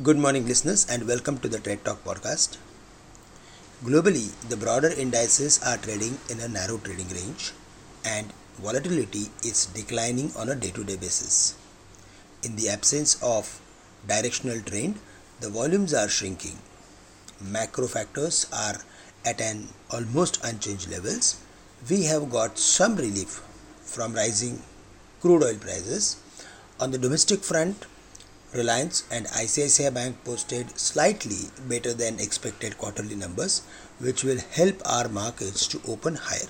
Good morning, listeners, and welcome to the Trade Talk podcast. Globally, the broader indices are trading in a narrow trading range, and volatility is declining on a day to day basis. In the absence of directional trend, the volumes are shrinking. Macro factors are at an almost unchanged levels. We have got some relief from rising crude oil prices. On the domestic front, Reliance and ICICI Bank posted slightly better than expected quarterly numbers, which will help our markets to open higher.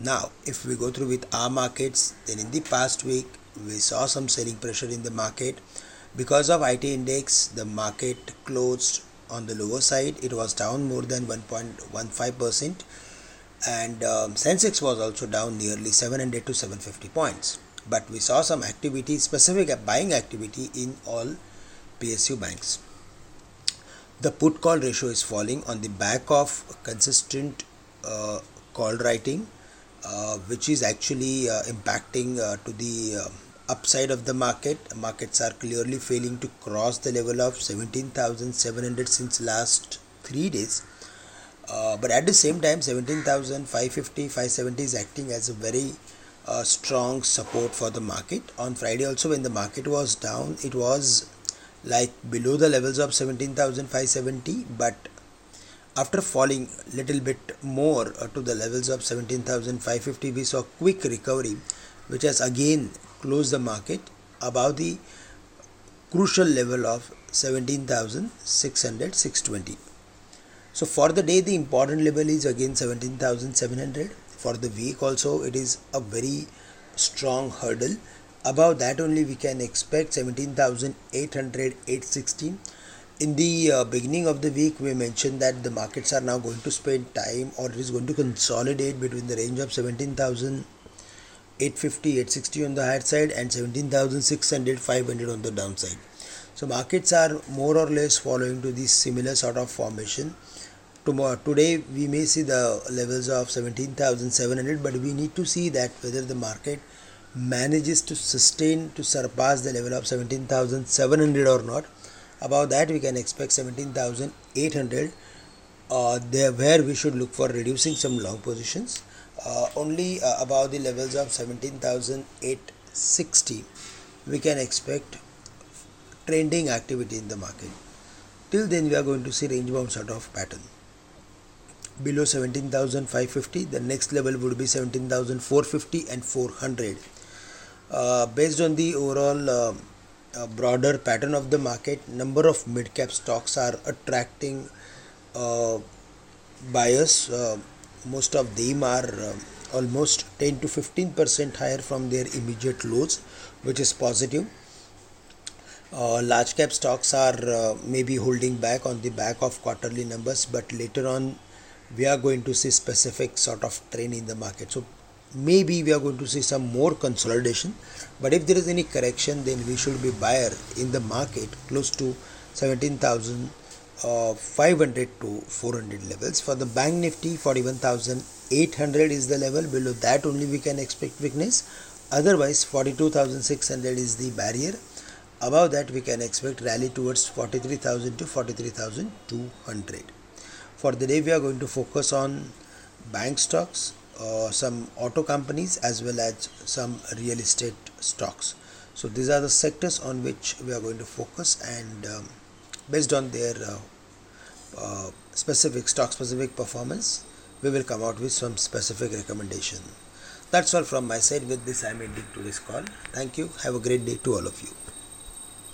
Now, if we go through with our markets, then in the past week we saw some selling pressure in the market. Because of IT index, the market closed on the lower side. It was down more than 1.15%, and um, Sensex was also down nearly 700 to 750 points but we saw some activity, specific buying activity in all PSU banks. The put call ratio is falling on the back of consistent uh, call writing, uh, which is actually uh, impacting uh, to the uh, upside of the market. Markets are clearly failing to cross the level of 17,700 since last three days. Uh, but at the same time, 17,550, 570 is acting as a very a strong support for the market. On friday also when the market was down it was like below the levels of 17570 but after falling little bit more uh, to the levels of 17550 we saw quick recovery which has again closed the market above the crucial level of 17600 620 so for the day the important level is again 17700 for the week also it is a very strong hurdle. Above that only we can expect 17800 816 in the uh, beginning of the week we mentioned that the markets are now going to spend time or it is going to consolidate between the range of 17000 850 860 on the higher side and 17600 500 on the downside. So markets are more or less following to this similar sort of formation tomorrow today we may see the levels of 17700 but we need to see that whether the market manages to sustain to surpass the level of 17700 or not. Above that we can expect 17800 uh, there where we should look for reducing some long positions uh, only uh, above the levels of 17860 we can expect trending activity in the market. Till then we are going to see range bound sort of pattern below 17,550 the next level would be 17,450 and 400 uh, based on the overall uh, uh, broader pattern of the market number of mid cap stocks are attracting uh, buyers. Uh, most of them are uh, almost 10 to 15 percent higher from their immediate lows which is positive. Large cap stocks are maybe holding back on the back of quarterly numbers but later on we are going to see specific sort of trend in the market. So maybe we are going to see some more consolidation but if there is any correction then we should be buyer in the market close to 17500 uh, to 400 levels. For the bank nifty 41800 is the level. Below that only we can expect weakness. Otherwise 42600 is the barrier. Above that we can expect rally towards 43000 to 43200 for the day, we are going to focus on bank stocks, uh, some auto companies, as well as some real estate stocks. So, these are the sectors on which we are going to focus, and um, based on their uh, uh, specific stock specific performance, we will come out with some specific recommendation. That's all from my side. With this, I am ending today's call. Thank you. Have a great day to all of you.